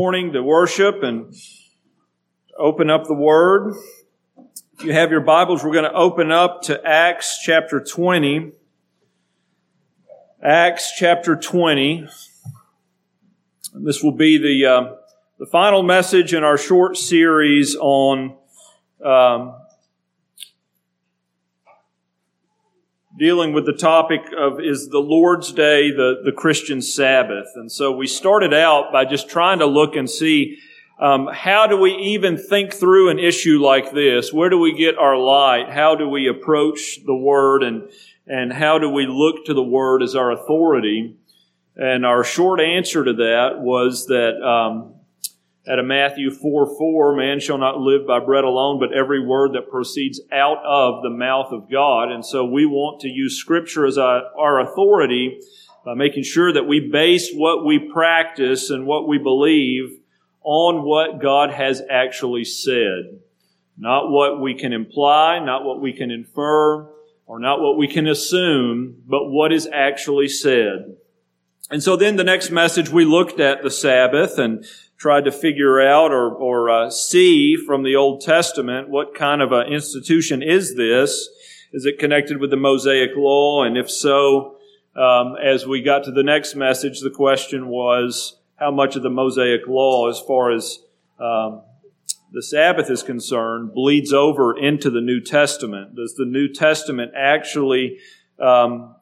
morning to worship and open up the Word. If you have your Bibles, we're going to open up to Acts chapter 20. Acts chapter 20. And This will be the, uh, the final message in our short series on um, dealing with the topic of is the Lord's Day the, the Christian Sabbath. And so we started out by just trying to look and see um, how do we even think through an issue like this? Where do we get our light? How do we approach the Word and, and how do we look to the Word as our authority? And our short answer to that was that um, out of Matthew 4 4, man shall not live by bread alone, but every word that proceeds out of the mouth of God. And so we want to use Scripture as our authority by making sure that we base what we practice and what we believe on what God has actually said. Not what we can imply, not what we can infer, or not what we can assume, but what is actually said. And so then the next message we looked at the Sabbath and tried to figure out or, or uh, see from the Old Testament what kind of an institution is this? Is it connected with the Mosaic Law? And if so, um, as we got to the next message, the question was how much of the Mosaic Law, as far as um, the Sabbath is concerned, bleeds over into the New Testament? Does the New Testament actually um,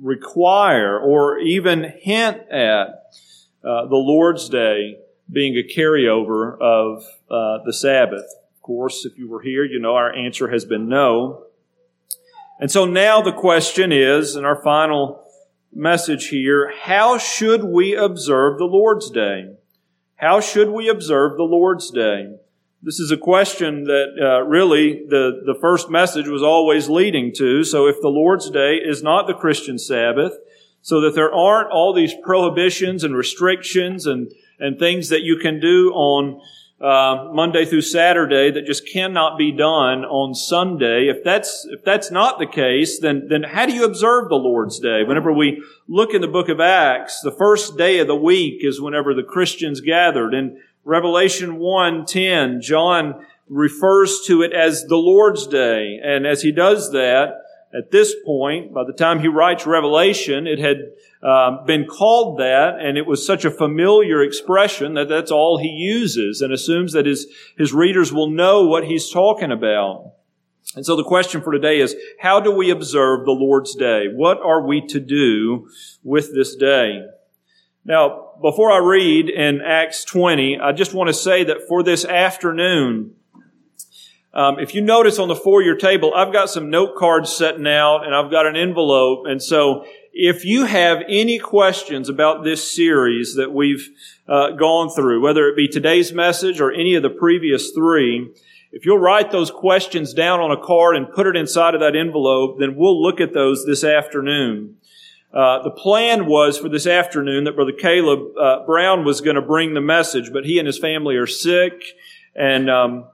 require or even hint at uh, the Lord's Day being a carryover of uh, the Sabbath. Of course, if you were here, you know our answer has been no. And so now the question is, in our final message here, how should we observe the Lord's Day? How should we observe the Lord's Day? This is a question that uh, really the, the first message was always leading to. So if the Lord's Day is not the Christian Sabbath, so that there aren't all these prohibitions and restrictions and and things that you can do on uh, Monday through Saturday that just cannot be done on Sunday. If that's if that's not the case, then then how do you observe the Lord's Day? Whenever we look in the book of Acts, the first day of the week is whenever the Christians gathered. In Revelation 1:10, John refers to it as the Lord's Day, and as he does that, at this point, by the time he writes Revelation, it had um, been called that, and it was such a familiar expression that that's all he uses and assumes that his, his readers will know what he's talking about. And so the question for today is, how do we observe the Lord's Day? What are we to do with this day? Now, before I read in Acts 20, I just want to say that for this afternoon, um, if you notice on the four-year table, I've got some note cards setting out and I've got an envelope. And so if you have any questions about this series that we've uh, gone through, whether it be today's message or any of the previous three, if you'll write those questions down on a card and put it inside of that envelope, then we'll look at those this afternoon. Uh, the plan was for this afternoon that Brother Caleb uh, Brown was going to bring the message, but he and his family are sick, and um,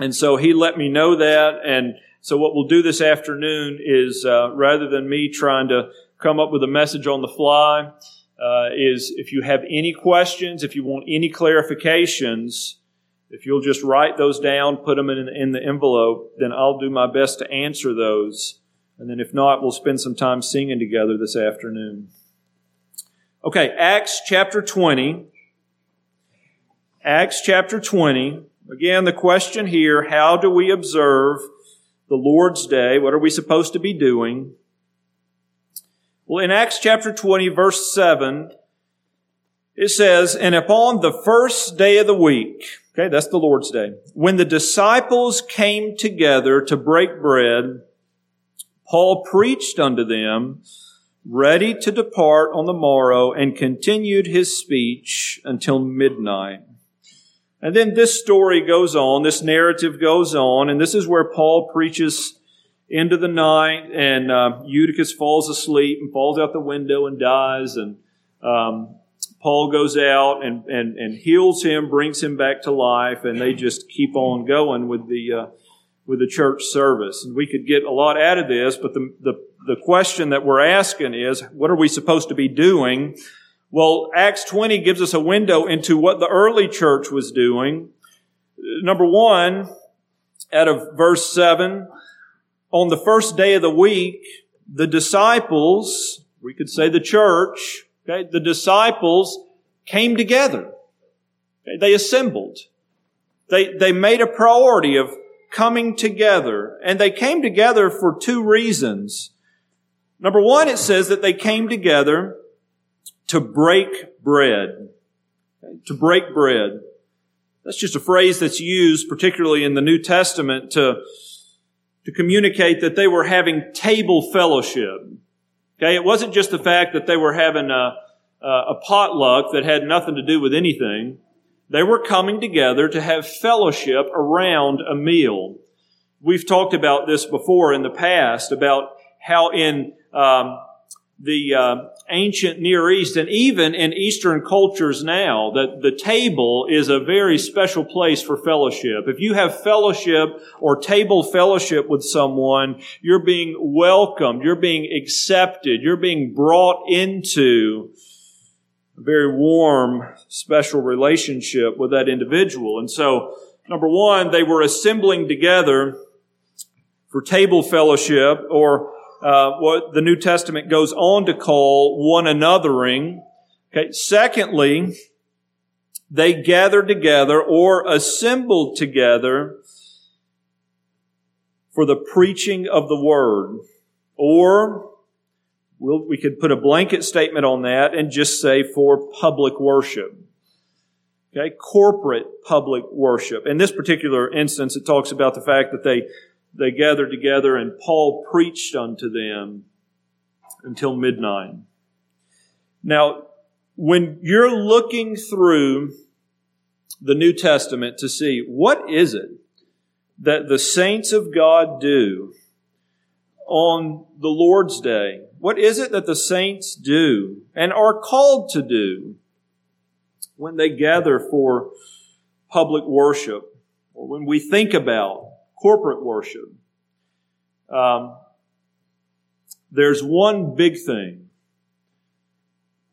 and so he let me know that. And so what we'll do this afternoon is, uh, rather than me trying to come up with a message on the fly, uh, is if you have any questions, if you want any clarifications, if you'll just write those down, put them in, in the envelope, then I'll do my best to answer those. And then if not, we'll spend some time singing together this afternoon. Okay, Acts chapter 20. Acts chapter 20. Again, the question here, how do we observe the Lord's Day? What are we supposed to be doing? Well, in Acts chapter 20, verse 7, it says, And upon the first day of the week, okay, that's the Lord's Day, when the disciples came together to break bread, Paul preached unto them, ready to depart on the morrow, and continued his speech until midnight. And then this story goes on, this narrative goes on, and this is where Paul preaches into the night, and uh, Eutychus falls asleep and falls out the window and dies, and um, Paul goes out and, and, and heals him, brings him back to life, and they just keep on going with the uh, with the church service. And we could get a lot out of this, but the, the the question that we're asking is, what are we supposed to be doing Well, Acts 20 gives us a window into what the early church was doing. Number one, out of verse 7, on the first day of the week, the disciples, we could say the church, okay, the disciples came together. Okay, they assembled. They, they made a priority of coming together. And they came together for two reasons. Number one, it says that they came together to break bread. To break bread. That's just a phrase that's used, particularly in the New Testament, to, to communicate that they were having table fellowship. Okay, it wasn't just the fact that they were having a, a potluck that had nothing to do with anything. They were coming together to have fellowship around a meal. We've talked about this before in the past about how in um, the uh, ancient Near East and even in Eastern cultures now that the table is a very special place for fellowship. If you have fellowship or table fellowship with someone, you're being welcomed, you're being accepted, you're being brought into a very warm, special relationship with that individual. And so, number one, they were assembling together for table fellowship or uh, what the New Testament goes on to call one anothering. Okay. Secondly, they gathered together or assembled together for the preaching of the word. Or we'll, we could put a blanket statement on that and just say for public worship. Okay, corporate public worship. In this particular instance, it talks about the fact that they they gathered together and Paul preached unto them until midnight. Now, when you're looking through the New Testament to see what is it that the saints of God do on the Lord's day, what is it that the saints do and are called to do when they gather for public worship or when we think about corporate worship. Um, there's one big thing,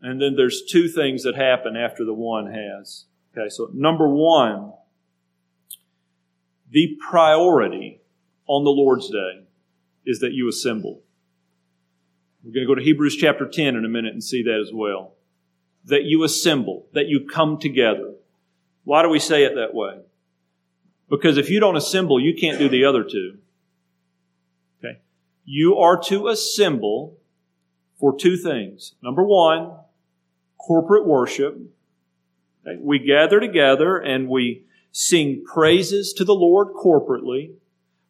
and then there's two things that happen after the one has. Okay, so number one, the priority on the Lord's Day is that you assemble. We're going to go to Hebrews chapter 10 in a minute and see that as well. That you assemble, that you come together. Why do we say it that way? Because if you don't assemble, you can't do the other two. Okay? You are to assemble for two things. Number one, corporate worship. Okay? We gather together and we sing praises to the Lord corporately.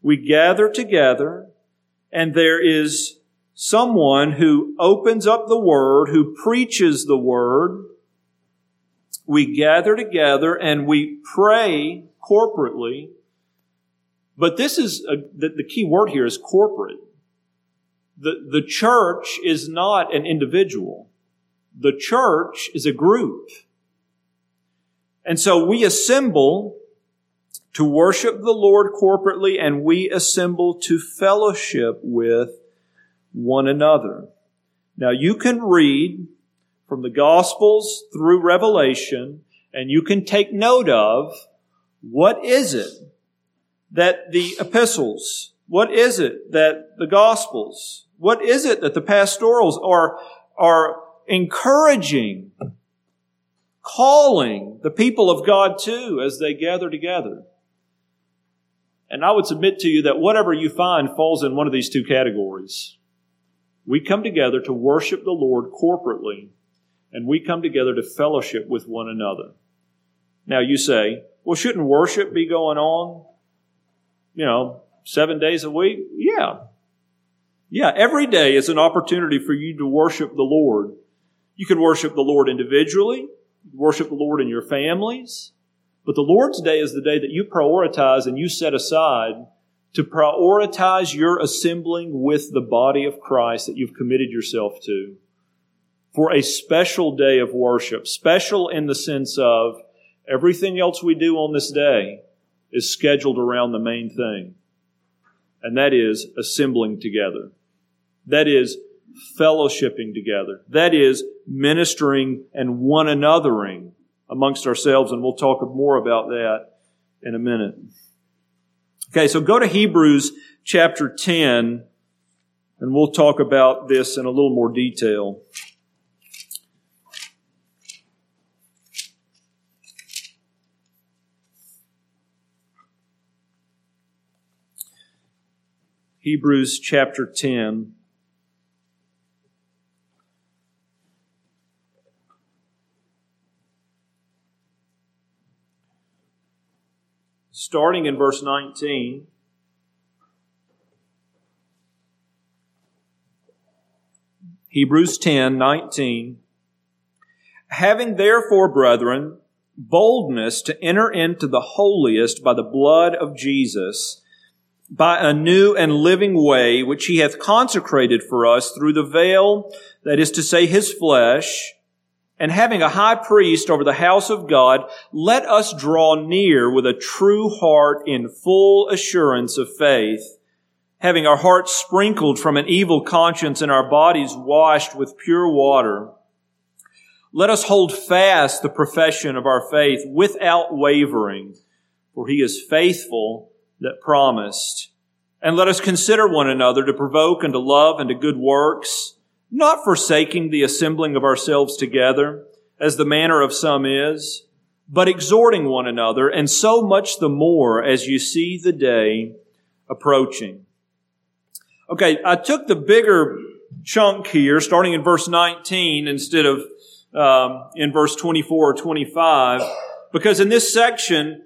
We gather together and there is someone who opens up the Word, who preaches the Word. We gather together and we pray corporately. But this is a, the, the key word here is corporate. The, the church is not an individual. The church is a group. And so we assemble to worship the Lord corporately and we assemble to fellowship with one another. Now you can read from the Gospels through Revelation and you can take note of what is it that the epistles, what is it that the gospels, what is it that the pastorals are, are encouraging, calling the people of God to as they gather together? And I would submit to you that whatever you find falls in one of these two categories. We come together to worship the Lord corporately, and we come together to fellowship with one another. Now you say, well, shouldn't worship be going on, you know, seven days a week? Yeah. Yeah, every day is an opportunity for you to worship the Lord. You can worship the Lord individually, worship the Lord in your families, but the Lord's Day is the day that you prioritize and you set aside to prioritize your assembling with the body of Christ that you've committed yourself to for a special day of worship. Special in the sense of Everything else we do on this day is scheduled around the main thing, and that is assembling together. That is fellowshipping together. That is ministering and one anothering amongst ourselves, and we'll talk more about that in a minute. Okay, so go to Hebrews chapter 10, and we'll talk about this in a little more detail. Hebrews chapter 10. Starting in verse 19. Hebrews 10, 19. Having therefore, brethren, boldness to enter into the holiest by the blood of Jesus, by a new and living way which he hath consecrated for us through the veil, that is to say, his flesh, and having a high priest over the house of God, let us draw near with a true heart in full assurance of faith, having our hearts sprinkled from an evil conscience and our bodies washed with pure water. Let us hold fast the profession of our faith without wavering, for he is faithful that promised. And let us consider one another to provoke unto love and to good works, not forsaking the assembling of ourselves together, as the manner of some is, but exhorting one another, and so much the more as you see the day approaching. Okay, I took the bigger chunk here, starting in verse 19 instead of um, in verse 24 or 25, because in this section,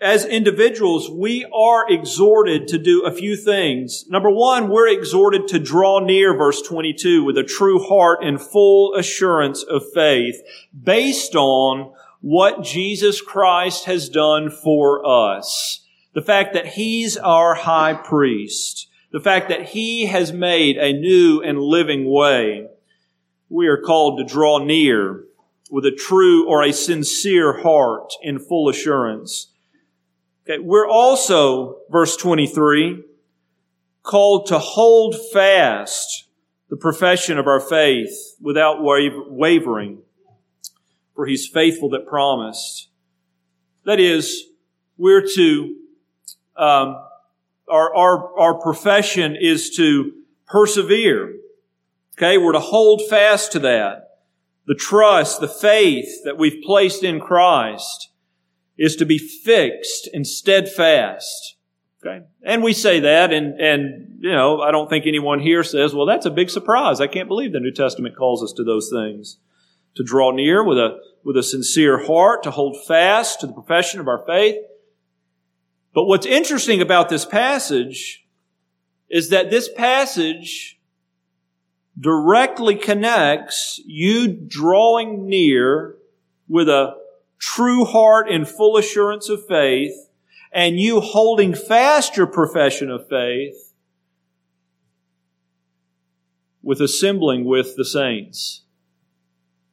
as individuals, we are exhorted to do a few things. Number one, we're exhorted to draw near, verse 22, with a true heart and full assurance of faith based on what Jesus Christ has done for us. The fact that He's our high priest. The fact that He has made a new and living way. We are called to draw near with a true or a sincere heart in full assurance. Okay, we're also, verse 23, called to hold fast the profession of our faith without wavering, for he's faithful that promised. That is, we're to, um, our, our, our profession is to persevere. Okay, we're to hold fast to that. The trust, the faith that we've placed in Christ is to be fixed and steadfast. Okay? And we say that and, and, you know, I don't think anyone here says, well, that's a big surprise. I can't believe the New Testament calls us to those things. To draw near with a, with a sincere heart, to hold fast to the profession of our faith. But what's interesting about this passage is that this passage directly connects you drawing near with a true heart and full assurance of faith, and you holding fast your profession of faith with assembling with the saints,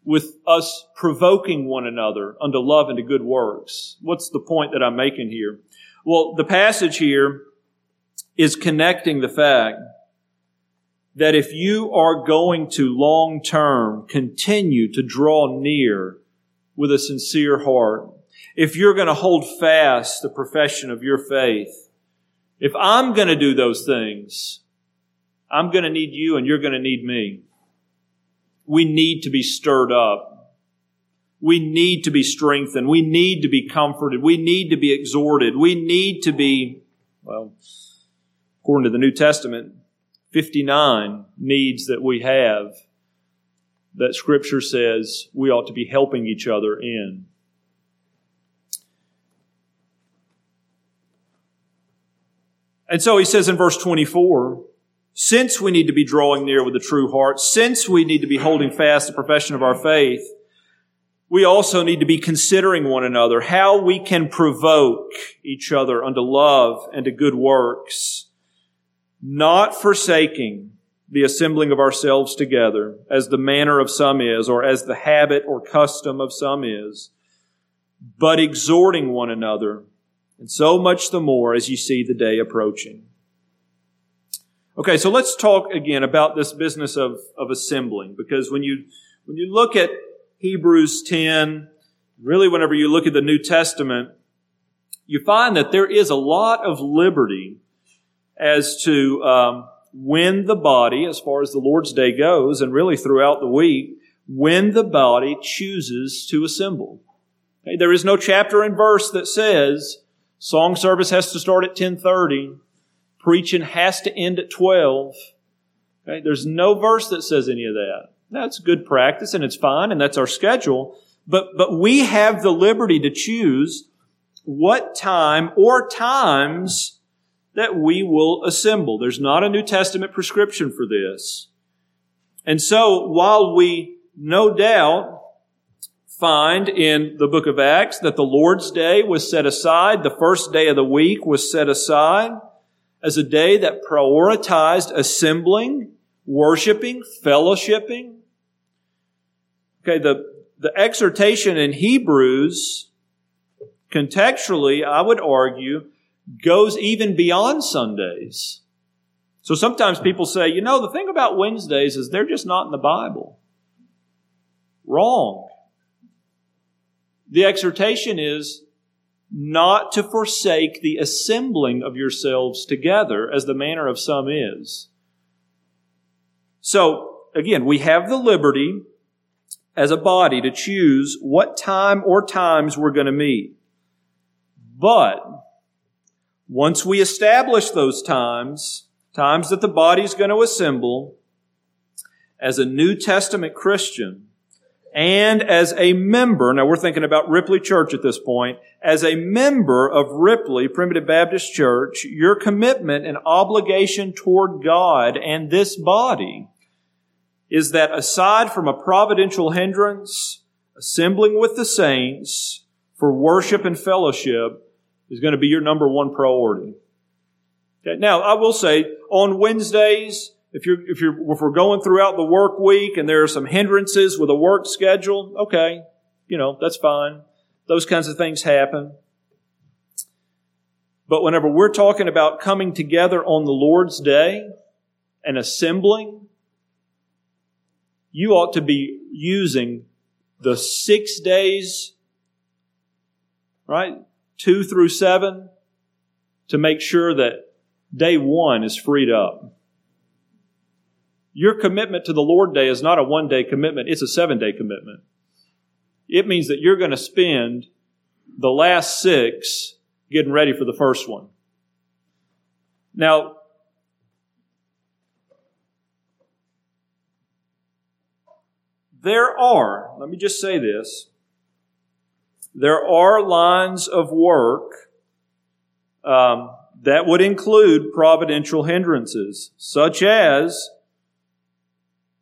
with us provoking one another unto love and to good works. What's the point that I'm making here? Well, the passage here is connecting the fact that if you are going to long term continue to draw near with a sincere heart, if you're going to hold fast the profession of your faith, if I'm going to do those things, I'm going to need you and you're going to need me. We need to be stirred up. We need to be strengthened. We need to be comforted. We need to be exhorted. We need to be, well, according to the New Testament, 59 needs that we have that Scripture says we ought to be helping each other in. And so he says in verse 24, since we need to be drawing near with a true heart, since we need to be holding fast the profession of our faith, we also need to be considering one another how we can provoke each other unto love and to good works, not forsaking the assembling of ourselves together, as the manner of some is, or as the habit or custom of some is, but exhorting one another, and so much the more as you see the day approaching. Okay, so let's talk again about this business of, of assembling, because when you When you look at Hebrews 10, really whenever you look at the New Testament, you find that there is a lot of liberty as to um, when the body, as far as the Lord's Day goes, and really throughout the week, when the body chooses to assemble. Okay, there is no chapter and verse that says song service has to start at 1030, preaching has to end at 12. Okay, there's no verse that says any of that. That's good practice and it's fine and that's our schedule. But, but we have the liberty to choose what time or times that we will assemble. There's not a New Testament prescription for this. And so while we no doubt find in the book of Acts that the Lord's Day was set aside, the first day of the week was set aside as a day that prioritized assembling, worshiping, fellowshipping. Okay, the, the exhortation in Hebrews, contextually, I would argue, goes even beyond Sundays. So sometimes people say, you know, the thing about Wednesdays is they're just not in the Bible. Wrong. The exhortation is not to forsake the assembling of yourselves together as the manner of some is. So, again, we have the liberty as a body to choose what time or times we're going to meet. But once we establish those times, times that the body's going to assemble, as a New Testament Christian, and as a member, now we're thinking about Ripley Church at this point, as a member of Ripley Primitive Baptist Church, your commitment and obligation toward God and this body is that aside from a providential hindrance, assembling with the saints for worship and fellowship is going to be your number one priority. Okay. Now, I will say on Wednesdays, if you're, if you're, if we're going throughout the work week and there are some hindrances with a work schedule, okay, you know, that's fine. Those kinds of things happen. But whenever we're talking about coming together on the Lord's day and assembling, you ought to be using the six days, right? Two through seven to make sure that day one is freed up. Your commitment to the Lord Day is not a one day commitment, it's a seven day commitment. It means that you're going to spend the last six getting ready for the first one. Now, there are, let me just say this, there are lines of work um, that would include providential hindrances, such as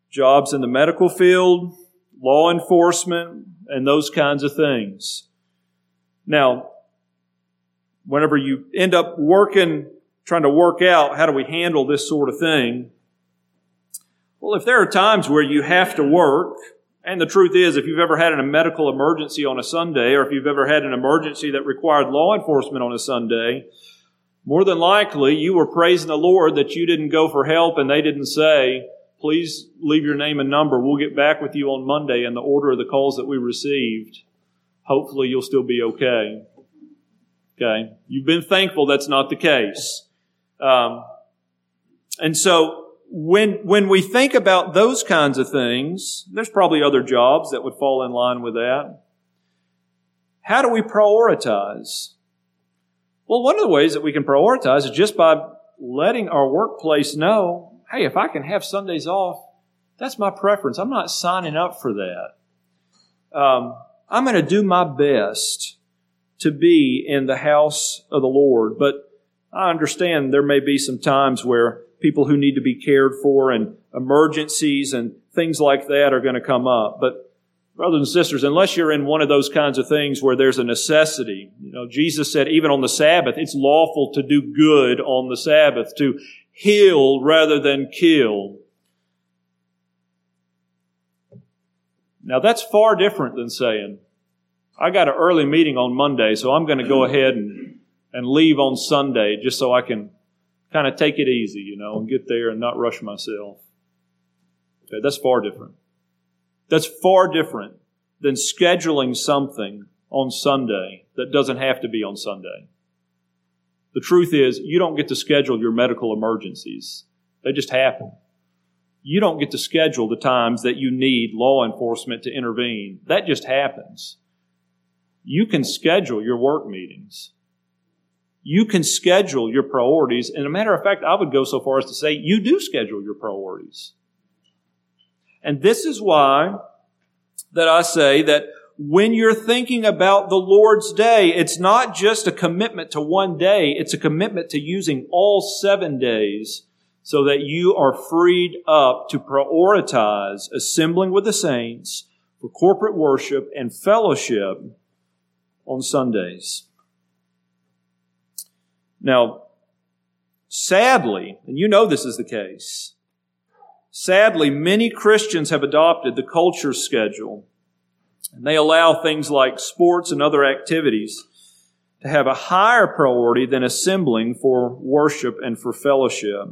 jobs in the medical field, law enforcement, and those kinds of things. Now, whenever you end up working, trying to work out how do we handle this sort of thing, well, if there are times where you have to work, and the truth is, if you've ever had a medical emergency on a Sunday, or if you've ever had an emergency that required law enforcement on a Sunday, more than likely you were praising the Lord that you didn't go for help and they didn't say, please leave your name and number. We'll get back with you on Monday in the order of the calls that we received. Hopefully you'll still be okay. Okay. You've been thankful that's not the case. Um, and so when, when we think about those kinds of things, there's probably other jobs that would fall in line with that. How do we prioritize? Well, one of the ways that we can prioritize is just by letting our workplace know hey, if I can have Sundays off, that's my preference. I'm not signing up for that. Um, I'm going to do my best to be in the house of the Lord, but I understand there may be some times where people who need to be cared for and emergencies and things like that are going to come up. But brothers and sisters, unless you're in one of those kinds of things where there's a necessity, you know, Jesus said even on the Sabbath, it's lawful to do good on the Sabbath, to heal rather than kill. Now that's far different than saying, I got an early meeting on Monday, so I'm going to go ahead and, and leave on Sunday just so I can kind of take it easy, you know, and get there and not rush myself. Okay, that's far different. That's far different than scheduling something on Sunday that doesn't have to be on Sunday. The truth is, you don't get to schedule your medical emergencies. They just happen. You don't get to schedule the times that you need law enforcement to intervene. That just happens. You can schedule your work meetings. You can schedule your priorities. And a matter of fact, I would go so far as to say you do schedule your priorities. And this is why that I say that when you're thinking about the Lord's day, it's not just a commitment to one day, it's a commitment to using all seven days so that you are freed up to prioritize assembling with the saints for corporate worship and fellowship on Sundays. Now, sadly, and you know this is the case, sadly, many Christians have adopted the culture schedule and they allow things like sports and other activities to have a higher priority than assembling for worship and for fellowship.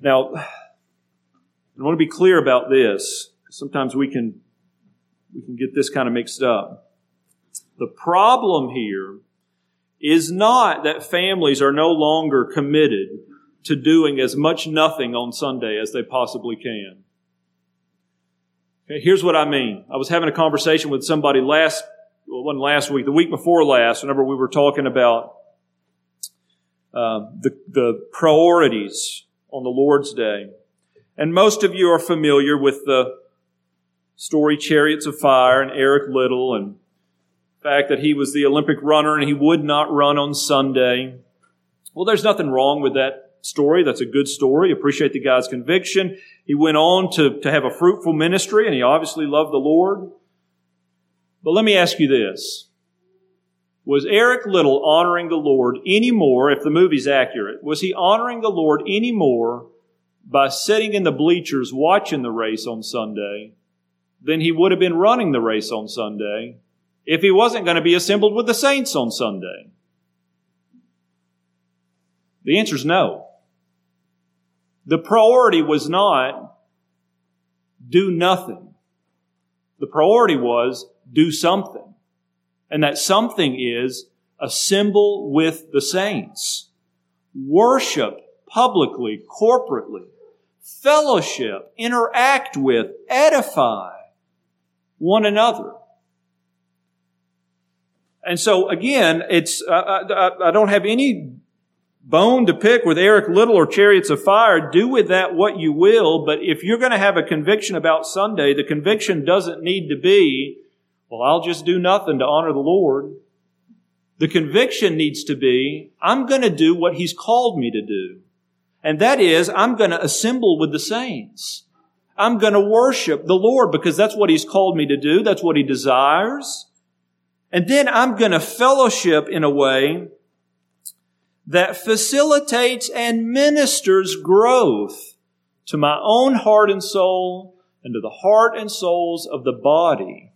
Now, I want to be clear about this. Sometimes we can, we can get this kind of mixed up. The problem here is not that families are no longer committed to doing as much nothing on Sunday as they possibly can. Okay, here's what I mean. I was having a conversation with somebody last, well, wasn't last week, the week before last, whenever we were talking about uh, the, the priorities on the Lord's Day. And most of you are familiar with the story Chariots of Fire and Eric Liddell and fact that he was the Olympic runner and he would not run on Sunday. Well, there's nothing wrong with that story. That's a good story. Appreciate the guy's conviction. He went on to, to have a fruitful ministry and he obviously loved the Lord. But let me ask you this. Was Eric Liddell honoring the Lord any more, if the movie's accurate, was he honoring the Lord any more by sitting in the bleachers watching the race on Sunday than he would have been running the race on Sunday if he wasn't going to be assembled with the saints on Sunday? The answer is no. The priority was not do nothing. The priority was do something. And that something is assemble with the saints, worship publicly, corporately, fellowship, interact with, edify one another. And so again, it's, I, I, I don't have any bone to pick with Eric Liddell or Chariots of Fire. Do with that what you will, but if you're going to have a conviction about Sunday, the conviction doesn't need to be well, I'll just do nothing to honor the Lord. The conviction needs to be, I'm going to do what He's called me to do. And that is, I'm going to assemble with the saints. I'm going to worship the Lord because that's what He's called me to do. That's what He desires. And then I'm going to fellowship in a way that facilitates and ministers growth to my own heart and soul and to the heart and souls of the body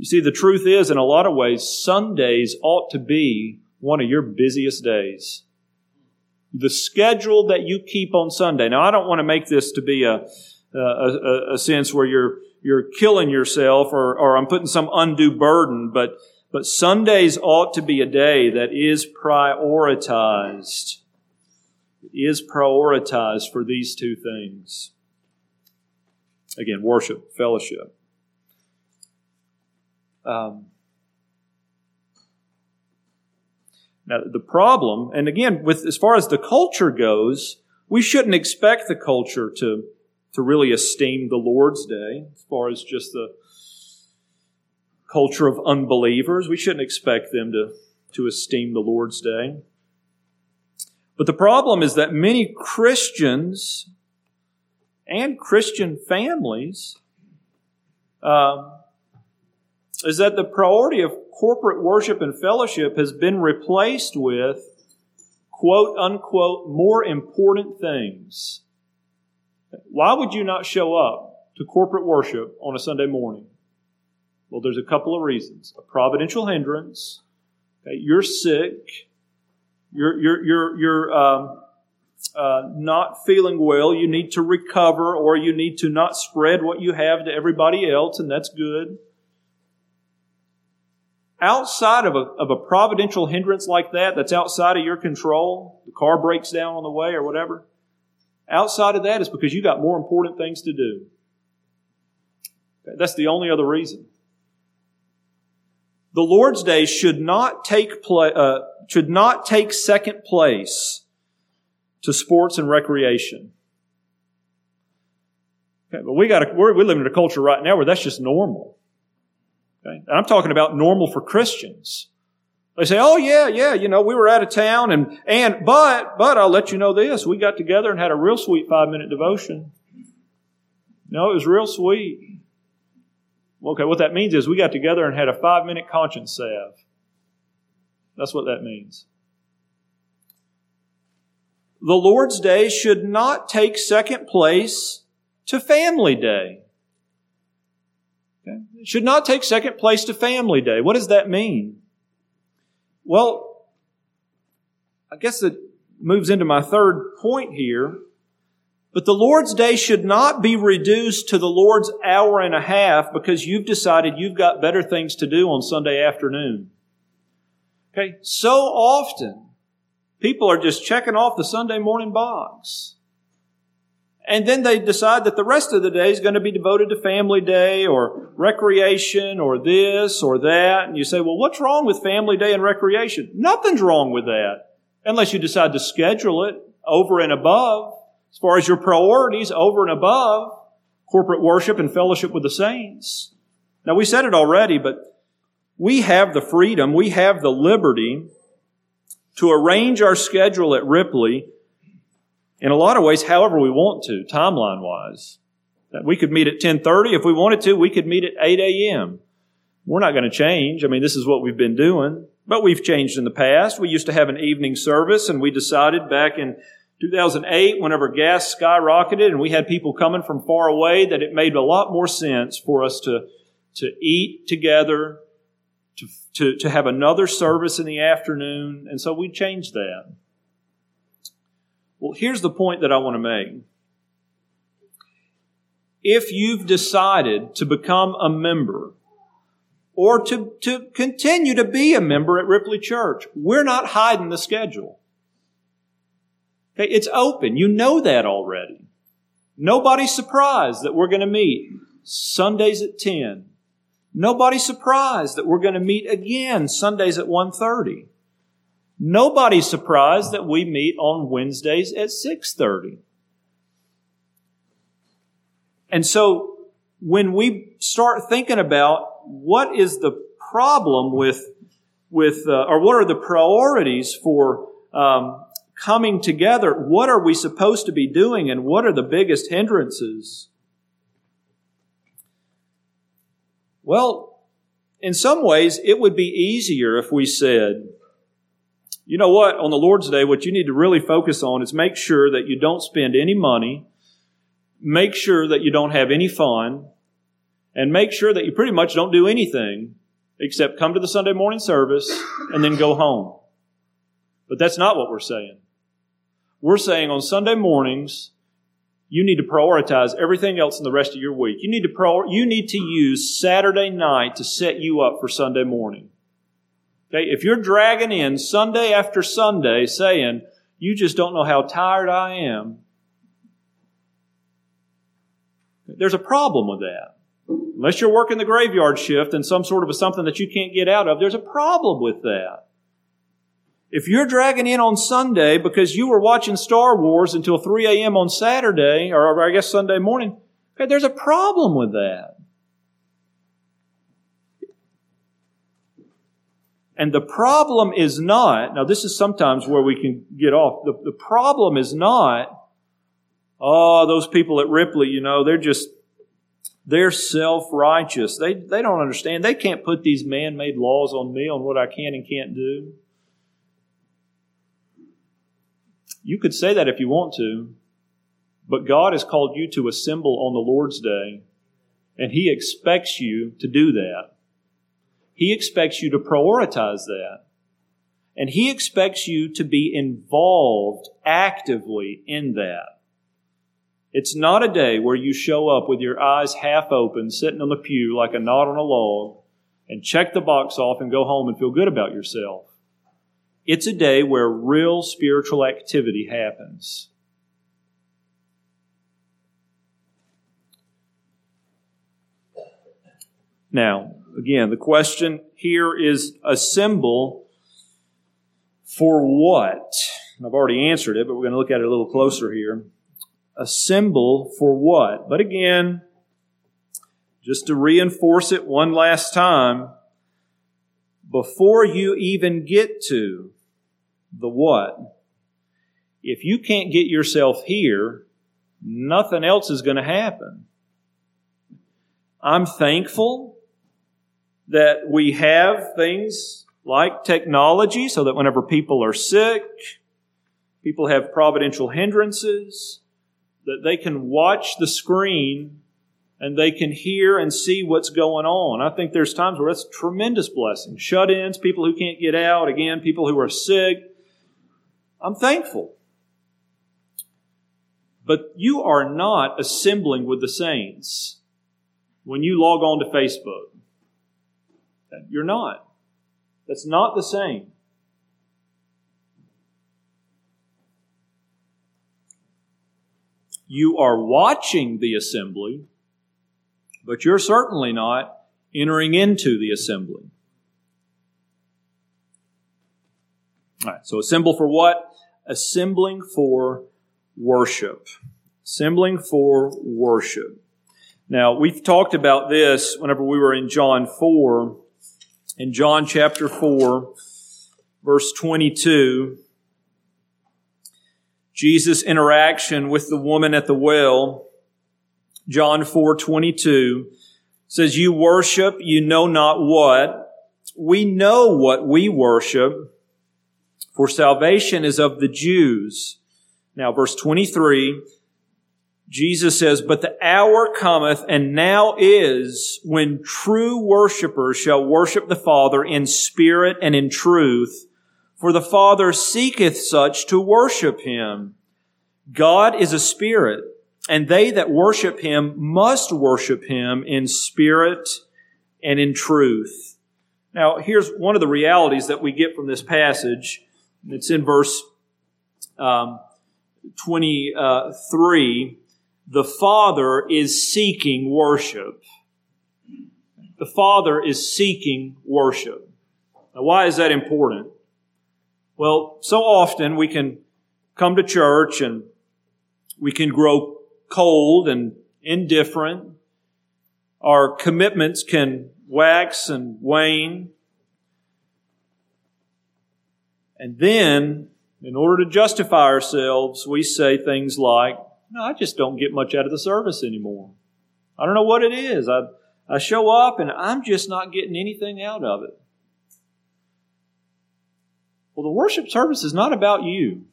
you see, the truth is, in a lot of ways, Sundays ought to be one of your busiest days. The schedule that you keep on Sunday. Now, I don't want to make this to be a, a, a sense where you're, you're killing yourself or, or I'm putting some undue burden, but, but Sundays ought to be a day that is prioritized. It is prioritized for these two things. Again, worship, fellowship. Um, now, the problem, and again, with as far as the culture goes, we shouldn't expect the culture to, to really esteem the Lord's Day as far as just the culture of unbelievers. We shouldn't expect them to, to esteem the Lord's Day. But the problem is that many Christians and Christian families um, is that the priority of corporate worship and fellowship has been replaced with quote unquote more important things. Why would you not show up to corporate worship on a Sunday morning? Well, there's a couple of reasons. A providential hindrance. Okay, you're sick. You're, you're, you're, you're um, uh, not feeling well, you need to recover, or you need to not spread what you have to everybody else, and that's good. Outside of a, of a providential hindrance like that, that's outside of your control, the car breaks down on the way or whatever, outside of that is because you got more important things to do. That's the only other reason. The Lord's Day should not take uh, should not take second place to sports and recreation. Okay, but we got we live in a culture right now where that's just normal. Okay? And I'm talking about normal for Christians. They say, "Oh yeah, yeah, you know, we were out of town, and and but but I'll let you know this: we got together and had a real sweet five minute devotion. No, it was real sweet. Okay, what that means is we got together and had a five minute conscience salve. That's what that means. The Lord's Day should not take second place to Family Day. Okay? It should not take second place to Family Day. What does that mean? Well, I guess it moves into my third point here. But the Lord's day should not be reduced to the Lord's hour and a half because you've decided you've got better things to do on Sunday afternoon. Okay, so often people are just checking off the Sunday morning box. And then they decide that the rest of the day is going to be devoted to family day or recreation or this or that. And you say, well, what's wrong with family day and recreation? Nothing's wrong with that unless you decide to schedule it over and above as far as your priorities over and above corporate worship and fellowship with the saints. Now we said it already, but we have the freedom, we have the liberty to arrange our schedule at Ripley in a lot of ways however we want to, timeline wise. We could meet at 1030. If we wanted to, we could meet at 8 a.m. We're not going to change. I mean, this is what we've been doing, but we've changed in the past. We used to have an evening service and we decided back in 2008, whenever gas skyrocketed and we had people coming from far away, that it made a lot more sense for us to, to eat together, to, to, to have another service in the afternoon. And so we changed that. Well, here's the point that I want to make. If you've decided to become a member or to, to continue to be a member at Ripley Church, we're not hiding the schedule. Okay, it's open. You know that already. Nobody's surprised that we're going to meet Sundays at 10. Nobody's surprised that we're going to meet again Sundays at 1:30. Nobody's surprised that we meet on Wednesdays at 6:30. And so when we start thinking about what is the problem with with uh, or what are the priorities for um, coming together, what are we supposed to be doing and what are the biggest hindrances? Well, in some ways, it would be easier if we said, you know what, on the Lord's Day, what you need to really focus on is make sure that you don't spend any money, make sure that you don't have any fun, and make sure that you pretty much don't do anything except come to the Sunday morning service and then go home. But that's not what we're saying. We're saying on Sunday mornings, you need to prioritize everything else in the rest of your week. You need to you need to use Saturday night to set you up for Sunday morning. Okay, if you're dragging in Sunday after Sunday saying, you just don't know how tired I am, there's a problem with that. Unless you're working the graveyard shift and some sort of a something that you can't get out of, there's a problem with that. If you're dragging in on Sunday because you were watching Star Wars until 3 a.m. on Saturday, or I guess Sunday morning, okay, there's a problem with that. And the problem is not, now this is sometimes where we can get off. The, the problem is not, oh, those people at Ripley, you know, they're just, they're self-righteous. They, they don't understand. They can't put these man-made laws on me on what I can and can't do. You could say that if you want to, but God has called you to assemble on the Lord's day, and He expects you to do that. He expects you to prioritize that. And He expects you to be involved actively in that. It's not a day where you show up with your eyes half open, sitting on the pew like a knot on a log, and check the box off and go home and feel good about yourself. It's a day where real spiritual activity happens. Now, again, the question here is assemble for what? I've already answered it, but we're going to look at it a little closer here. Assemble for what? But again, just to reinforce it one last time, before you even get to the what, if you can't get yourself here, nothing else is going to happen. I'm thankful that we have things like technology so that whenever people are sick, people have providential hindrances, that they can watch the screen and they can hear and see what's going on. I think there's times where that's a tremendous blessing. Shut ins, people who can't get out, again, people who are sick. I'm thankful. But you are not assembling with the saints when you log on to Facebook. You're not. That's not the same. You are watching the assembly, but you're certainly not entering into the assembly. All right, so assemble for what? Assembling for worship. Assembling for worship. Now, we've talked about this whenever we were in John 4. In John chapter 4, verse 22, Jesus' interaction with the woman at the well John 4 22 says, You worship, you know not what. We know what we worship, for salvation is of the Jews. Now, verse 23, Jesus says, But the hour cometh, and now is, when true worshippers shall worship the Father in spirit and in truth, for the Father seeketh such to worship him. God is a spirit and they that worship him must worship him in spirit and in truth. Now, here's one of the realities that we get from this passage. It's in verse um, 23. The Father is seeking worship. The Father is seeking worship. Now, why is that important? Well, so often we can come to church and we can grow cold and indifferent. Our commitments can wax and wane. And then, in order to justify ourselves, we say things like, no, I just don't get much out of the service anymore. I don't know what it is. I, I show up and I'm just not getting anything out of it. Well, the worship service is not about you.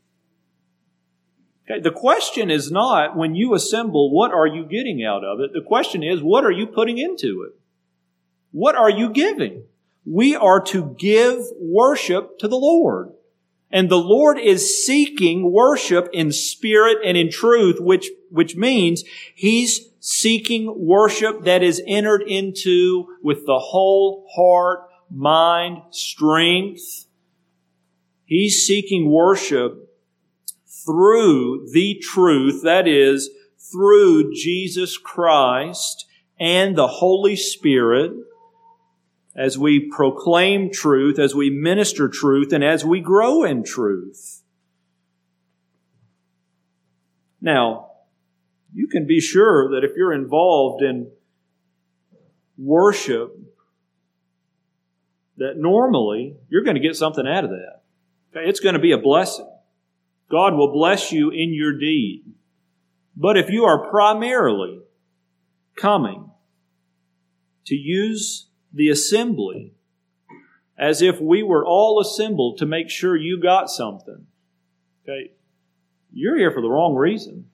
Okay, the question is not when you assemble, what are you getting out of it? The question is, what are you putting into it? What are you giving? We are to give worship to the Lord. And the Lord is seeking worship in spirit and in truth, which, which means He's seeking worship that is entered into with the whole heart, mind, strength. He's seeking worship through the truth, that is, through Jesus Christ and the Holy Spirit, as we proclaim truth, as we minister truth, and as we grow in truth. Now, you can be sure that if you're involved in worship, that normally you're going to get something out of that. It's going to be a blessing. God will bless you in your deed. But if you are primarily coming to use the assembly as if we were all assembled to make sure you got something, okay, you're here for the wrong reason.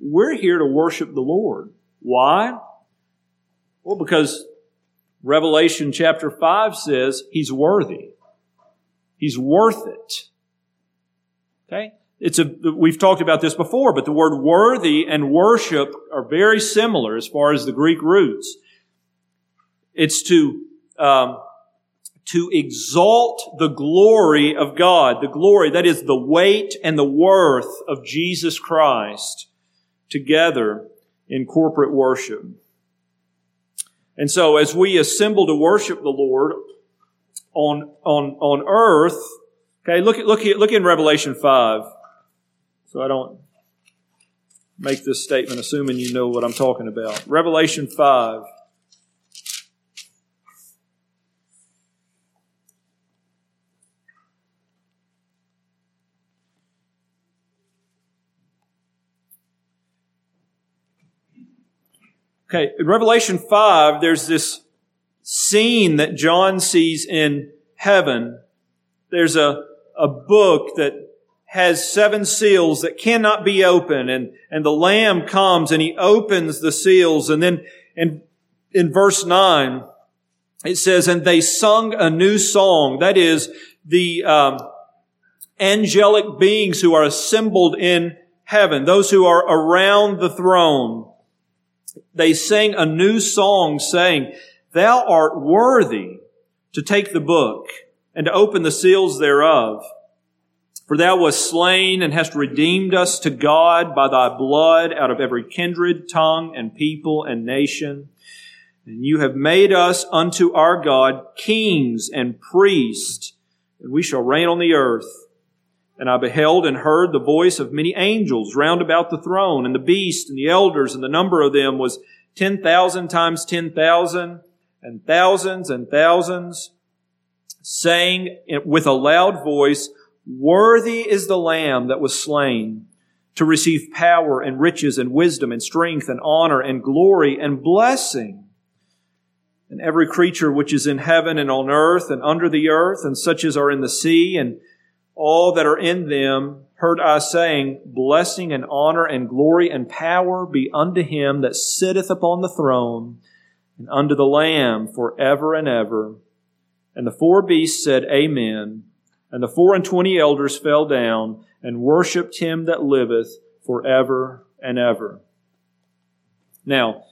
We're here to worship the Lord. Why? Well, because Revelation chapter 5 says he's worthy. He's worth it. Okay? It's a, we've talked about this before, but the word worthy and worship are very similar as far as the Greek roots. It's to, um, to exalt the glory of God, the glory, that is the weight and the worth of Jesus Christ together in corporate worship. And so as we assemble to worship the Lord on, on, on earth, okay, look look look in Revelation 5 so I don't make this statement assuming you know what I'm talking about. Revelation 5. Okay, in Revelation 5, there's this scene that John sees in heaven. There's a, a book that has seven seals that cannot be opened and, and the lamb comes and he opens the seals and then in, in verse nine, it says, and they sung a new song. That is the, um, angelic beings who are assembled in heaven, those who are around the throne. They sang a new song saying, thou art worthy to take the book and to open the seals thereof. For thou wast slain and hast redeemed us to God by thy blood out of every kindred, tongue, and people and nation. And you have made us unto our God kings and priests, and we shall reign on the earth. And I beheld and heard the voice of many angels round about the throne, and the beast, and the elders, and the number of them was ten thousand times ten thousand, and thousands and thousands, saying with a loud voice, Worthy is the Lamb that was slain to receive power and riches and wisdom and strength and honor and glory and blessing. And every creature which is in heaven and on earth and under the earth and such as are in the sea and all that are in them heard I saying, Blessing and honor and glory and power be unto him that sitteth upon the throne and unto the Lamb for ever and ever. And the four beasts said, Amen. And the four and twenty elders fell down and worshipped him that liveth forever and ever. Now,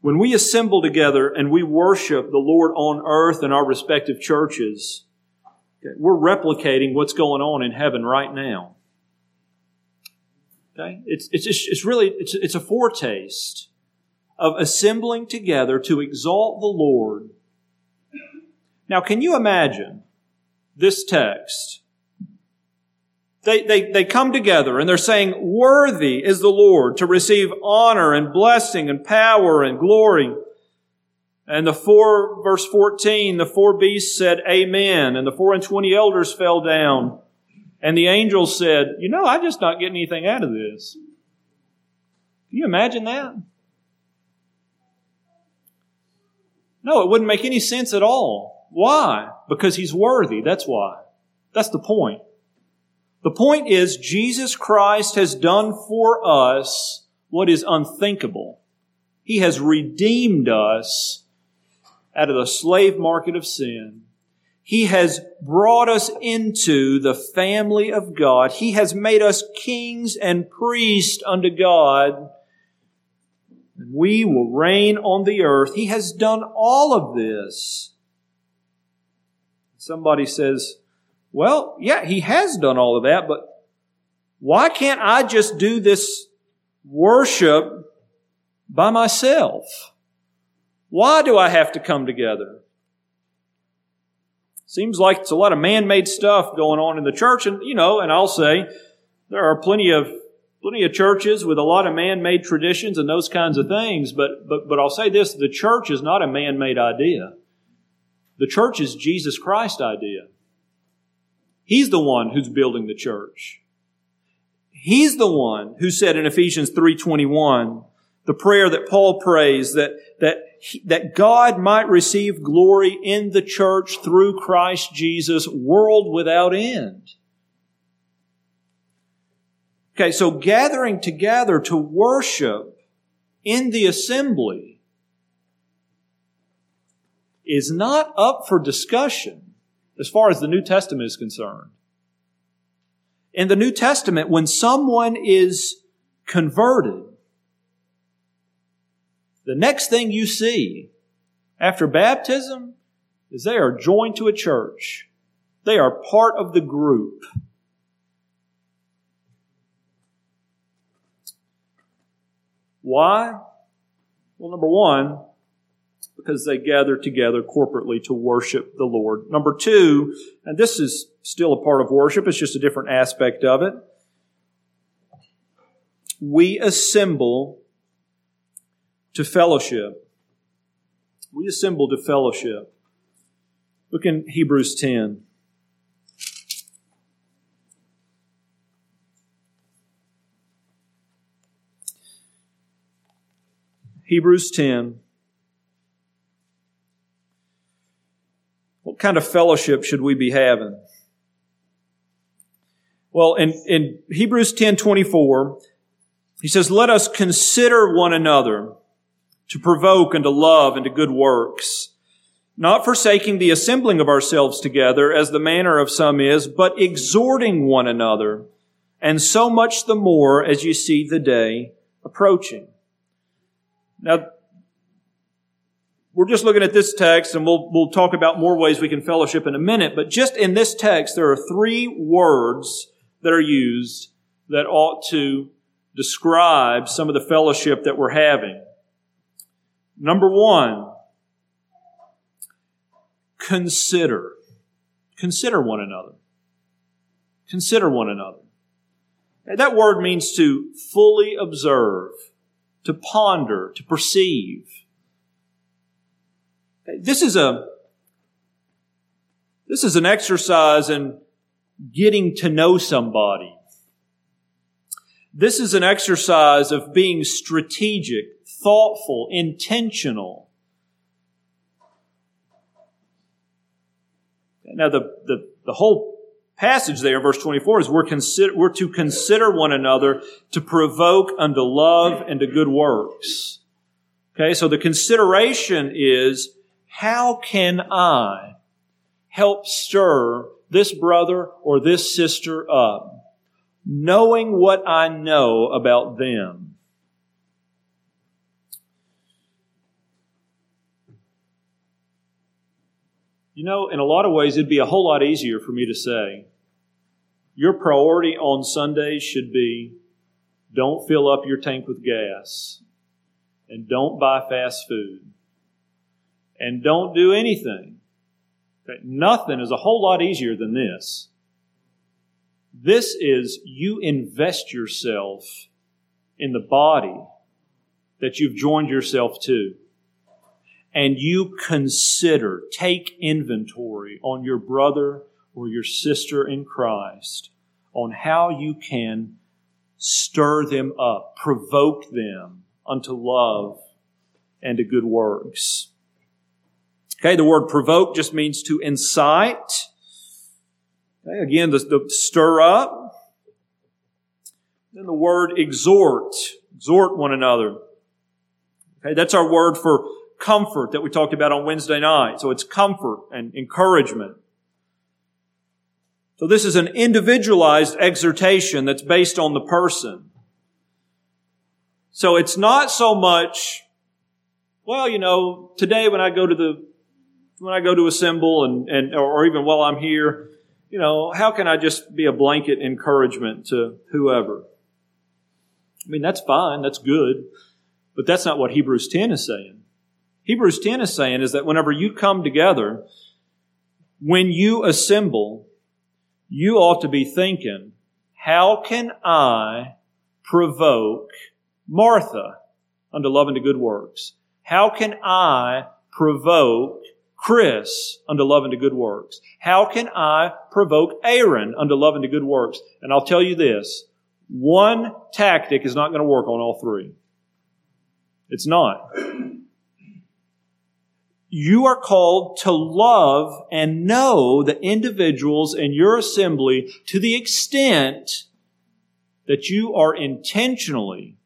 when we assemble together and we worship the Lord on earth in our respective churches, okay, we're replicating what's going on in heaven right now. Okay? It's, it's, just, it's really, it's, it's a foretaste of assembling together to exalt the Lord. Now, can you imagine this text. They, they, they come together and they're saying, worthy is the Lord to receive honor and blessing and power and glory. And the four, verse 14, the four beasts said, Amen. And the four and twenty elders fell down. And the angels said, You know, I'm just not getting anything out of this. Can you imagine that? No, it wouldn't make any sense at all. Why? Because he's worthy. That's why. That's the point. The point is Jesus Christ has done for us what is unthinkable. He has redeemed us out of the slave market of sin. He has brought us into the family of God. He has made us kings and priests unto God. And we will reign on the earth. He has done all of this somebody says, well, yeah, he has done all of that, but why can't I just do this worship by myself? Why do I have to come together? Seems like it's a lot of man-made stuff going on in the church, and you know, and I'll say there are plenty of plenty of churches with a lot of man-made traditions and those kinds of things. But but but I'll say this: the church is not a man-made idea. The church is Jesus Christ's idea. He's the one who's building the church. He's the one who said in Ephesians 3:21, the prayer that Paul prays that that that God might receive glory in the church through Christ Jesus, world without end. Okay, so gathering together to worship in the assembly is not up for discussion. as far as the New Testament is concerned. In the New Testament, when someone is converted, the next thing you see after baptism is they are joined to a church. They are part of the group. Why? Well, number one, because they gather together corporately to worship the Lord. Number two, and this is still a part of worship, it's just a different aspect of it. We assemble to fellowship. We assemble to fellowship. Look in Hebrews 10. Hebrews 10. What kind of fellowship should we be having? Well, in, in Hebrews 10 24, he says, Let us consider one another to provoke and to love and to good works, not forsaking the assembling of ourselves together as the manner of some is, but exhorting one another, and so much the more as you see the day approaching. Now, we're just looking at this text and we'll, we'll talk about more ways we can fellowship in a minute, but just in this text, there are three words that are used that ought to describe some of the fellowship that we're having. Number one, consider. Consider one another. Consider one another. That word means to fully observe, to ponder, to perceive. This is a, this is an exercise in getting to know somebody. This is an exercise of being strategic, thoughtful, intentional. Now, the, the, the whole passage there, verse 24, is we're, consider, we're to consider one another to provoke unto love and to good works. Okay, so the consideration is how can I help stir this brother or this sister up, knowing what I know about them? You know, in a lot of ways, it'd be a whole lot easier for me to say, your priority on Sundays should be don't fill up your tank with gas and don't buy fast food and don't do anything. Okay? Nothing is a whole lot easier than this. This is you invest yourself in the body that you've joined yourself to. And you consider, take inventory on your brother or your sister in Christ on how you can stir them up, provoke them unto love and to good works. Okay, the word provoke just means to incite. Okay, again, the, the stir up. Then the word exhort, exhort one another. Okay, that's our word for comfort that we talked about on Wednesday night. So it's comfort and encouragement. So this is an individualized exhortation that's based on the person. So it's not so much, well, you know, today when I go to the when I go to assemble and, and or even while I'm here, you know, how can I just be a blanket encouragement to whoever? I mean, that's fine, that's good, but that's not what Hebrews 10 is saying. Hebrews 10 is saying is that whenever you come together, when you assemble, you ought to be thinking, how can I provoke Martha unto love and to good works? How can I provoke Chris unto love and to good works? How can I provoke Aaron unto love and to good works? And I'll tell you this, one tactic is not going to work on all three. It's not. You are called to love and know the individuals in your assembly to the extent that you are intentionally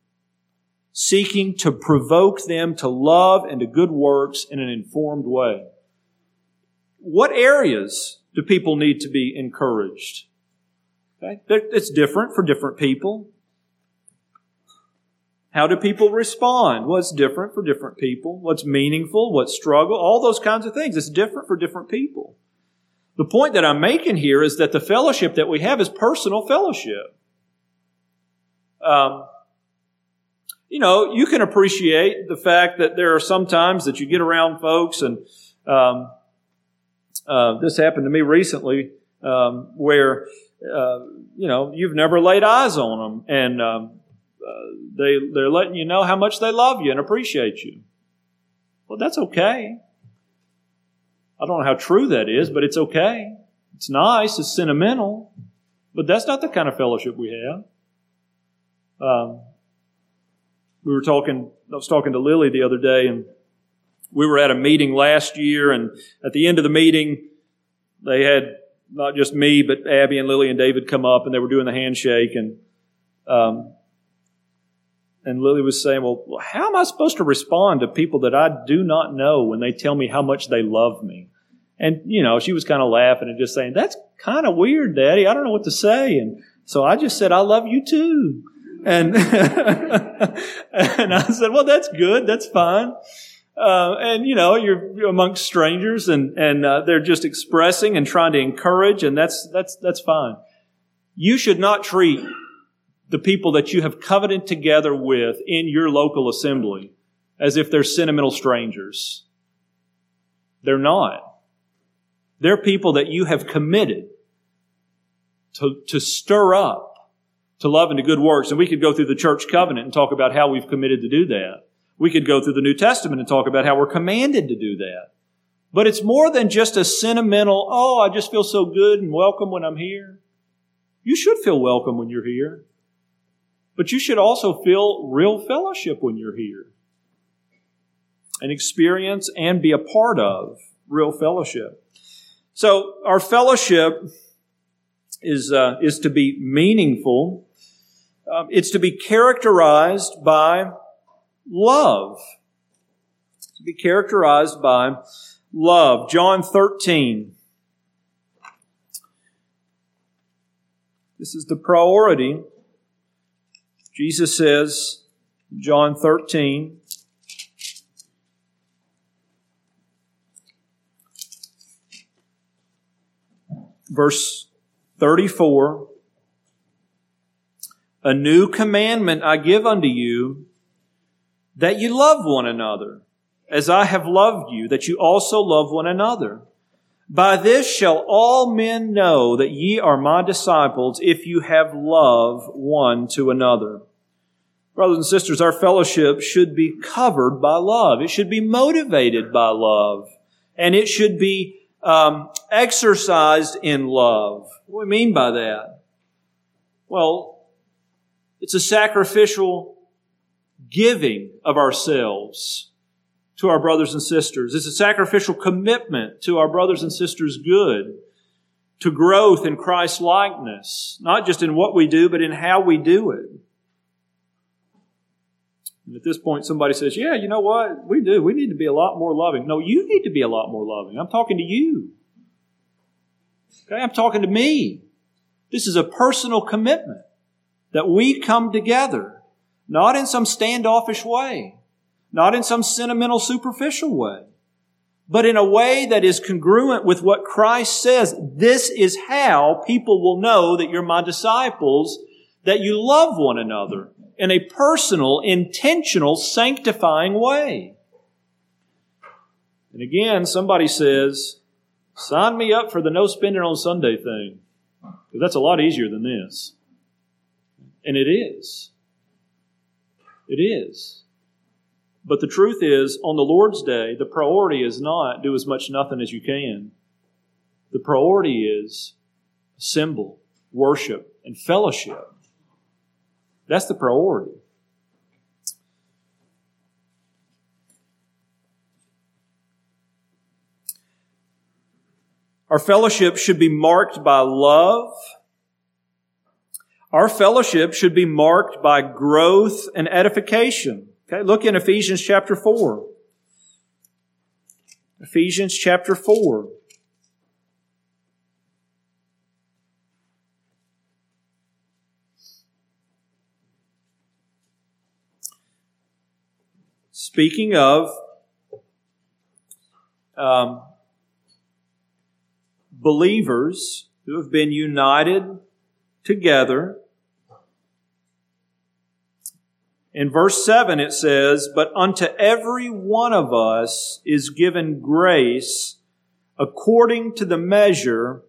seeking to provoke them to love and to good works in an informed way what areas do people need to be encouraged? Okay? It's different for different people. How do people respond? What's different for different people? What's meaningful? What's struggle? All those kinds of things. It's different for different people. The point that I'm making here is that the fellowship that we have is personal fellowship. Um, you know, you can appreciate the fact that there are some times that you get around folks, and um, uh, this happened to me recently, um, where uh, you know you've never laid eyes on them, and um, they they're letting you know how much they love you and appreciate you. Well, that's okay. I don't know how true that is, but it's okay. It's nice. It's sentimental, but that's not the kind of fellowship we have. Um, we were talking, I was talking to Lily the other day, and we were at a meeting last year, and at the end of the meeting, they had not just me, but Abby and Lily and David come up, and they were doing the handshake, and um, and Lily was saying, "Well, how am I supposed to respond to people that I do not know when they tell me how much they love me?" And you know, she was kind of laughing and just saying, "That's kind of weird, Daddy. I don't know what to say." And so I just said, "I love you too." And, and I said, well, that's good. That's fine. Uh, and you know, you're, amongst strangers and, and, uh, they're just expressing and trying to encourage and that's, that's, that's fine. You should not treat the people that you have covenanted together with in your local assembly as if they're sentimental strangers. They're not. They're people that you have committed to, to stir up to love and to good works. And we could go through the church covenant and talk about how we've committed to do that. We could go through the New Testament and talk about how we're commanded to do that. But it's more than just a sentimental, oh, I just feel so good and welcome when I'm here. You should feel welcome when you're here. But you should also feel real fellowship when you're here. And experience and be a part of real fellowship. So our fellowship is, uh, is to be meaningful um, it's to be characterized by love. To be characterized by love. John 13. This is the priority. Jesus says, John 13, verse 34 a new commandment I give unto you, that you love one another, as I have loved you, that you also love one another. By this shall all men know that ye are my disciples, if you have love one to another. Brothers and sisters, our fellowship should be covered by love. It should be motivated by love. And it should be um, exercised in love. What do we mean by that? Well, it's a sacrificial giving of ourselves to our brothers and sisters. It's a sacrificial commitment to our brothers and sisters' good, to growth in Christ's likeness, not just in what we do, but in how we do it. And at this point, somebody says, Yeah, you know what? We do. We need to be a lot more loving. No, you need to be a lot more loving. I'm talking to you. Okay, I'm talking to me. This is a personal commitment that we come together, not in some standoffish way, not in some sentimental, superficial way, but in a way that is congruent with what Christ says. This is how people will know that you're my disciples, that you love one another in a personal, intentional, sanctifying way. And again, somebody says, sign me up for the no spending on Sunday thing. Because that's a lot easier than this. And it is. It is. But the truth is, on the Lord's Day, the priority is not do as much nothing as you can. The priority is assemble, worship, and fellowship. That's the priority. Our fellowship should be marked by love our fellowship should be marked by growth and edification. Okay, look in Ephesians chapter 4. Ephesians chapter 4. Speaking of um, believers who have been united together. In verse 7 it says, But unto every one of us is given grace according to the measure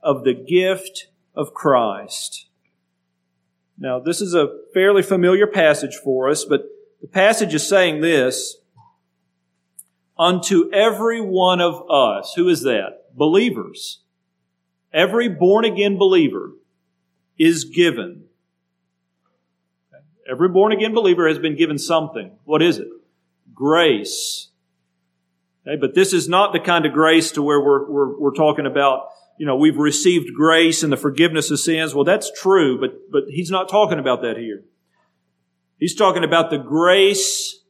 of the gift of Christ. Now, this is a fairly familiar passage for us, but the passage is saying this Unto every one of us, who is that? Believers. Every born again believer is given. Every born again believer has been given something. What is it? Grace. Okay, but this is not the kind of grace to where we're, we're, we're talking about you know, we've received grace and the forgiveness of sins. Well, that's true, but, but he's not talking about that here. He's talking about the grace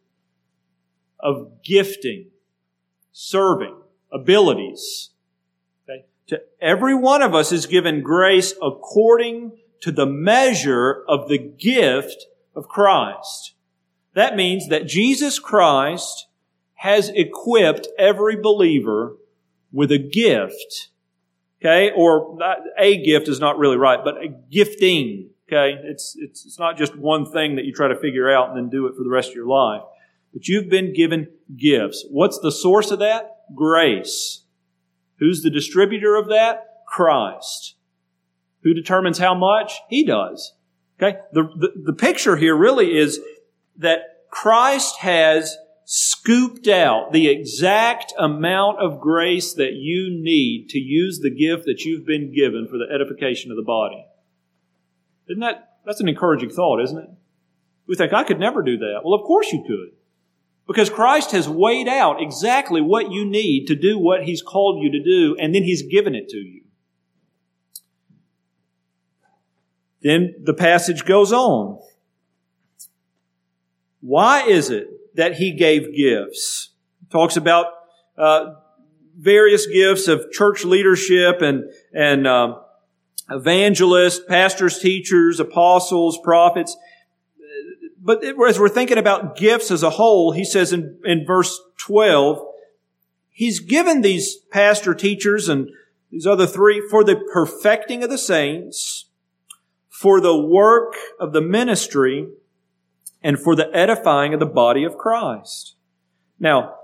of gifting, serving, abilities. Okay? To every one of us is given grace according to the measure of the gift of Christ. That means that Jesus Christ has equipped every believer with a gift Okay, or a gift is not really right, but a gifting. Okay, it's, it's, it's not just one thing that you try to figure out and then do it for the rest of your life. But you've been given gifts. What's the source of that? Grace. Who's the distributor of that? Christ. Who determines how much? He does. Okay? The, the, the picture here really is that Christ has scooped out the exact amount of grace that you need to use the gift that you've been given for the edification of the body. Isn't that, that's an encouraging thought, isn't it? We think, I could never do that. Well, of course you could. Because Christ has weighed out exactly what you need to do what He's called you to do, and then He's given it to you. Then the passage goes on. Why is it that he gave gifts. Talks about uh, various gifts of church leadership and and um, evangelists, pastors, teachers, apostles, prophets. But as we're thinking about gifts as a whole, he says in, in verse 12, he's given these pastor teachers and these other three for the perfecting of the saints, for the work of the ministry, and for the edifying of the body of Christ. Now,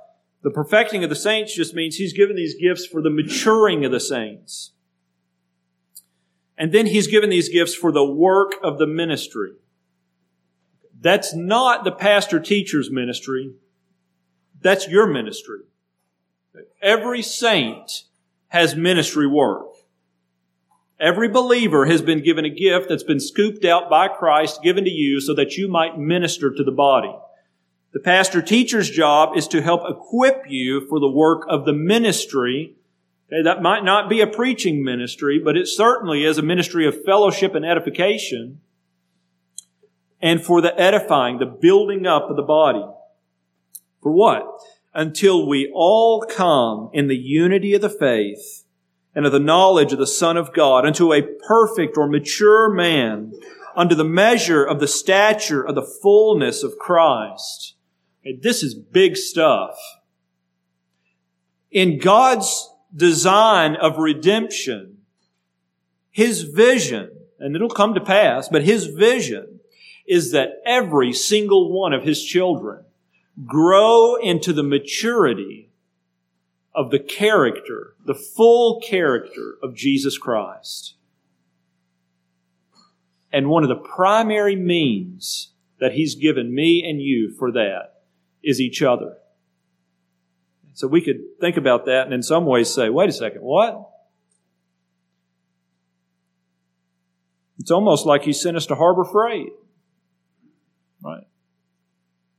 the perfecting of the saints just means he's given these gifts for the maturing of the saints. And then he's given these gifts for the work of the ministry. That's not the pastor teacher's ministry. That's your ministry. Every saint has ministry work. Every believer has been given a gift that's been scooped out by Christ, given to you so that you might minister to the body. The pastor teacher's job is to help equip you for the work of the ministry. Okay, that might not be a preaching ministry, but it certainly is a ministry of fellowship and edification. And for the edifying, the building up of the body. For what? Until we all come in the unity of the faith and of the knowledge of the Son of God, unto a perfect or mature man, unto the measure of the stature of the fullness of Christ. this is big stuff. In God's design of redemption, His vision, and it'll come to pass, but His vision is that every single one of His children grow into the maturity of the character, the full character of Jesus Christ. And one of the primary means that He's given me and you for that is each other. So we could think about that and in some ways say, wait a second, what? It's almost like He sent us to Harbor Freight. Right?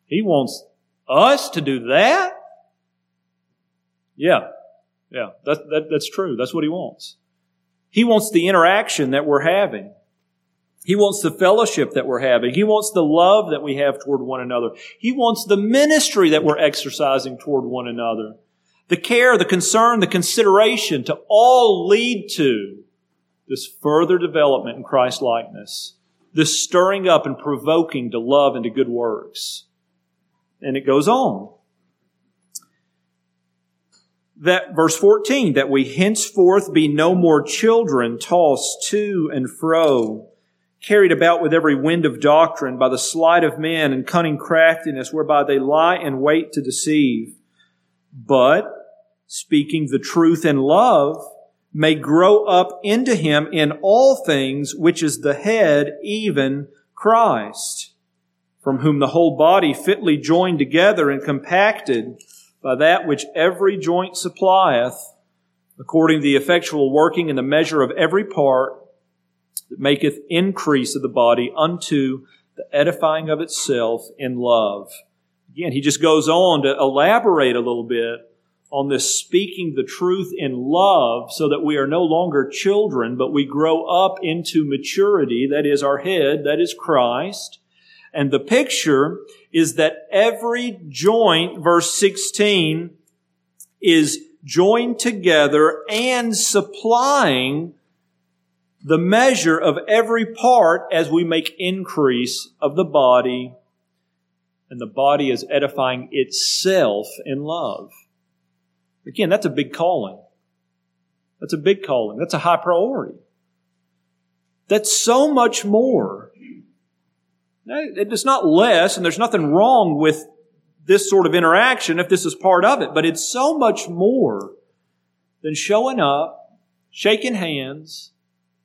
He wants us to do that? Yeah. Yeah. That, that, that's true. That's what he wants. He wants the interaction that we're having. He wants the fellowship that we're having. He wants the love that we have toward one another. He wants the ministry that we're exercising toward one another. The care, the concern, the consideration to all lead to this further development in Christ likeness, this stirring up and provoking to love and to good works. And it goes on. That verse 14, that we henceforth be no more children tossed to and fro, carried about with every wind of doctrine by the sleight of men and cunning craftiness whereby they lie in wait to deceive. But speaking the truth in love, may grow up into him in all things, which is the head, even Christ, from whom the whole body fitly joined together and compacted by that which every joint supplieth, according to the effectual working in the measure of every part, that maketh increase of the body unto the edifying of itself in love. Again, he just goes on to elaborate a little bit on this speaking the truth in love so that we are no longer children, but we grow up into maturity. That is our head. That is Christ. And the picture is that every joint, verse 16, is joined together and supplying the measure of every part as we make increase of the body, and the body is edifying itself in love. Again, that's a big calling. That's a big calling. That's a high priority. That's so much more. It's not less, and there's nothing wrong with this sort of interaction if this is part of it, but it's so much more than showing up, shaking hands,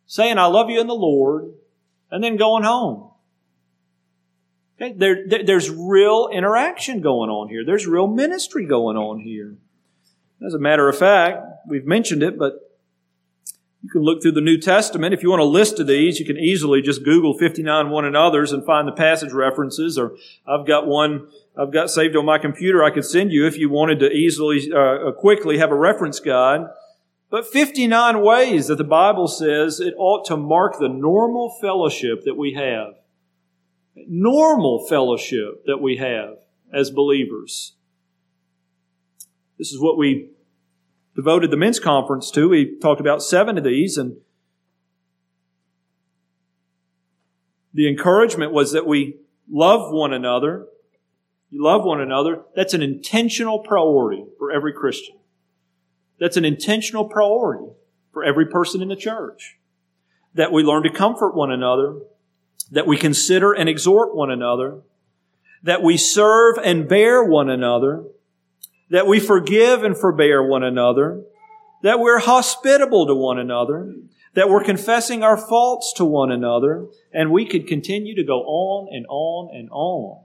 saying, I love you in the Lord, and then going home. Okay? There, there, there's real interaction going on here. There's real ministry going on here. As a matter of fact, we've mentioned it, but you can look through the New Testament. If you want a list of these, you can easily just Google 59 one and others and find the passage references. Or I've got one I've got saved on my computer I could send you if you wanted to easily, uh, quickly have a reference guide. But 59 ways that the Bible says it ought to mark the normal fellowship that we have. Normal fellowship that we have as believers. This is what we devoted the men's conference to. We talked about seven of these, and the encouragement was that we love one another. You love one another. That's an intentional priority for every Christian. That's an intentional priority for every person in the church. That we learn to comfort one another, that we consider and exhort one another, that we serve and bear one another, that we forgive and forbear one another, that we're hospitable to one another, that we're confessing our faults to one another, and we could continue to go on and on and on.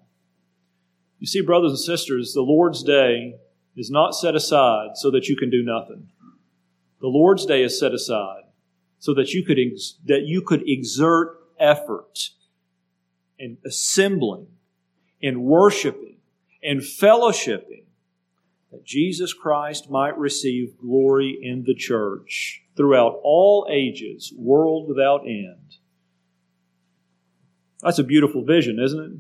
You see, brothers and sisters, the Lord's day is not set aside so that you can do nothing. The Lord's day is set aside so that you could, ex- that you could exert effort in assembling, in worshiping, in fellowshipping that Jesus Christ might receive glory in the church throughout all ages, world without end. That's a beautiful vision, isn't it?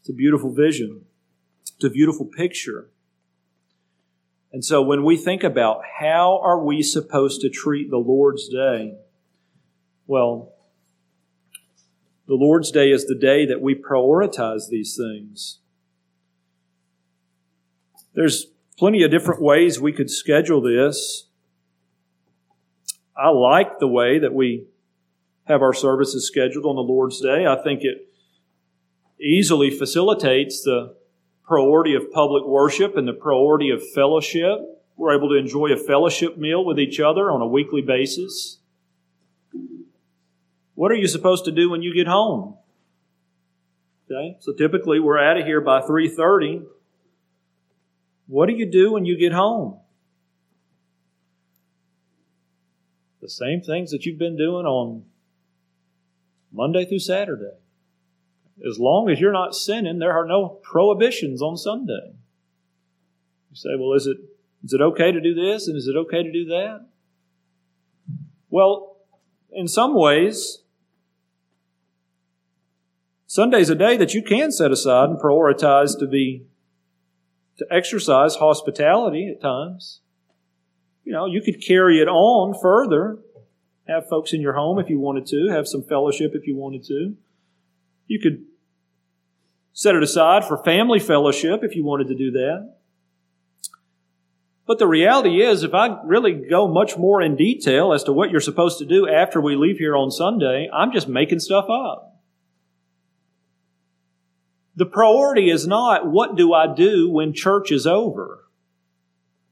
It's a beautiful vision. It's a beautiful picture. And so when we think about how are we supposed to treat the Lord's Day, well, the Lord's Day is the day that we prioritize these things. There's plenty of different ways we could schedule this. I like the way that we have our services scheduled on the Lord's Day. I think it easily facilitates the priority of public worship and the priority of fellowship. We're able to enjoy a fellowship meal with each other on a weekly basis. What are you supposed to do when you get home? Okay, so typically we're out of here by 3.30. What do you do when you get home? The same things that you've been doing on Monday through Saturday. As long as you're not sinning, there are no prohibitions on Sunday. You say, well, is it, is it okay to do this and is it okay to do that? Well, in some ways, Sunday's a day that you can set aside and prioritize to be to exercise hospitality at times. You know, you could carry it on further, have folks in your home if you wanted to, have some fellowship if you wanted to. You could set it aside for family fellowship if you wanted to do that. But the reality is, if I really go much more in detail as to what you're supposed to do after we leave here on Sunday, I'm just making stuff up. The priority is not what do I do when church is over.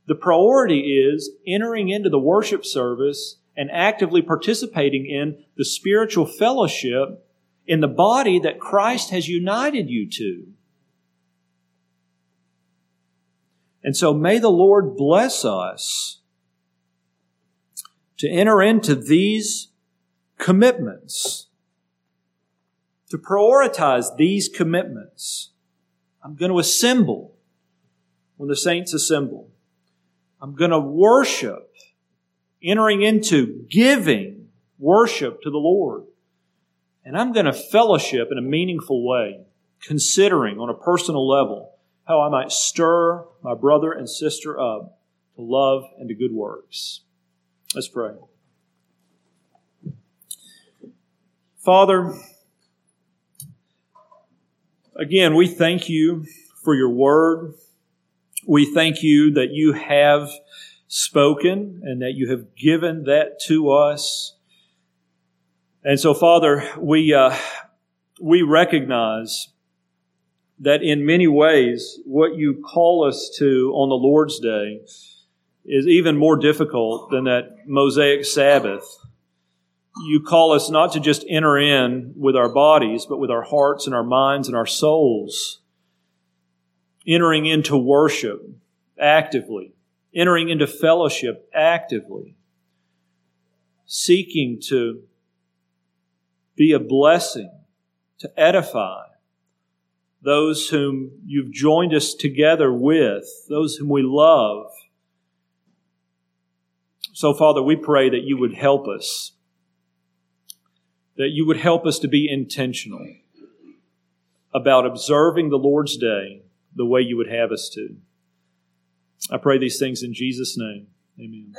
The priority is entering into the worship service and actively participating in the spiritual fellowship in the body that Christ has united you to. And so may the Lord bless us to enter into these commitments, to prioritize these commitments. I'm going to assemble when the saints assemble. I'm going to worship, entering into giving worship to the Lord. And I'm going to fellowship in a meaningful way, considering on a personal level how I might stir my brother and sister up to love and to good works. Let's pray. Father, again, we thank you for your word. We thank you that you have spoken and that you have given that to us. And so, Father, we, uh, we recognize that in many ways, what you call us to on the Lord's Day is even more difficult than that Mosaic Sabbath. You call us not to just enter in with our bodies, but with our hearts and our minds and our souls entering into worship actively, entering into fellowship actively, seeking to be a blessing, to edify those whom you've joined us together with, those whom we love. So, Father, we pray that you would help us, that you would help us to be intentional about observing the Lord's Day the way you would have us to. I pray these things in Jesus' name. Amen.